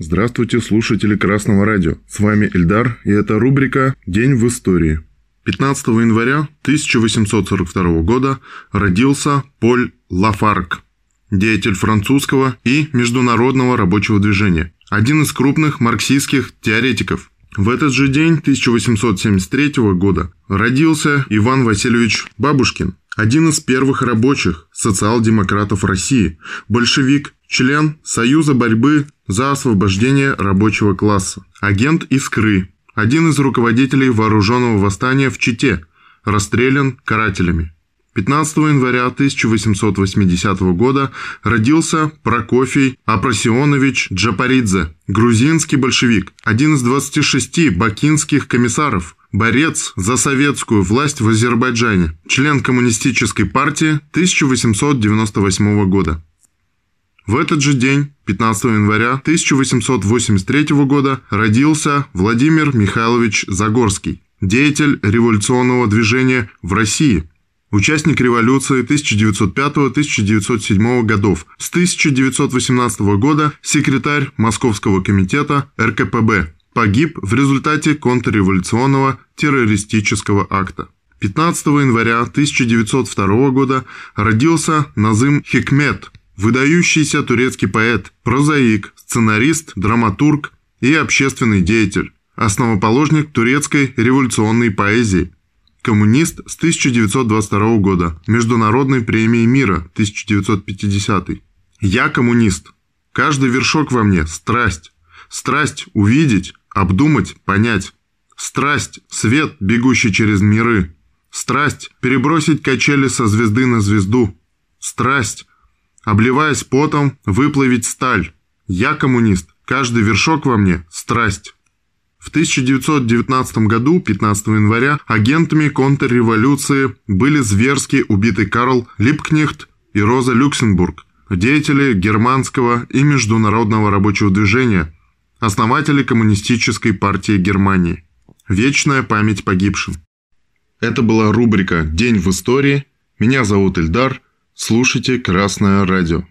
Здравствуйте, слушатели Красного радио. С вами Эльдар, и это рубрика «День в истории». 15 января 1842 года родился Поль Лафарк, деятель французского и международного рабочего движения, один из крупных марксистских теоретиков. В этот же день 1873 года родился Иван Васильевич Бабушкин, один из первых рабочих социал-демократов России, большевик, член Союза борьбы за освобождение рабочего класса, агент Искры, один из руководителей вооруженного восстания в Чите, расстрелян карателями. 15 января 1880 года родился Прокофий Апрасионович Джапаридзе, грузинский большевик, один из 26 бакинских комиссаров, борец за советскую власть в Азербайджане, член коммунистической партии 1898 года. В этот же день, 15 января 1883 года, родился Владимир Михайлович Загорский, деятель революционного движения в России – Участник революции 1905-1907 годов. С 1918 года секретарь Московского комитета РКПБ. Погиб в результате контрреволюционного террористического акта. 15 января 1902 года родился Назым Хикмет, выдающийся турецкий поэт, прозаик, сценарист, драматург и общественный деятель, основоположник турецкой революционной поэзии – Коммунист с 1922 года. Международной премии мира 1950. Я коммунист. Каждый вершок во мне – страсть. Страсть увидеть, обдумать, понять. Страсть – свет, бегущий через миры. Страсть – перебросить качели со звезды на звезду. Страсть – обливаясь потом, выплавить сталь. Я коммунист. Каждый вершок во мне – страсть. В 1919 году, 15 января, агентами контрреволюции были зверски убиты Карл Липкнехт и Роза Люксембург, деятели германского и международного рабочего движения, основатели Коммунистической партии Германии. Вечная память погибшим. Это была рубрика «День в истории». Меня зовут Эльдар. Слушайте Красное радио.